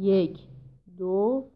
یک دو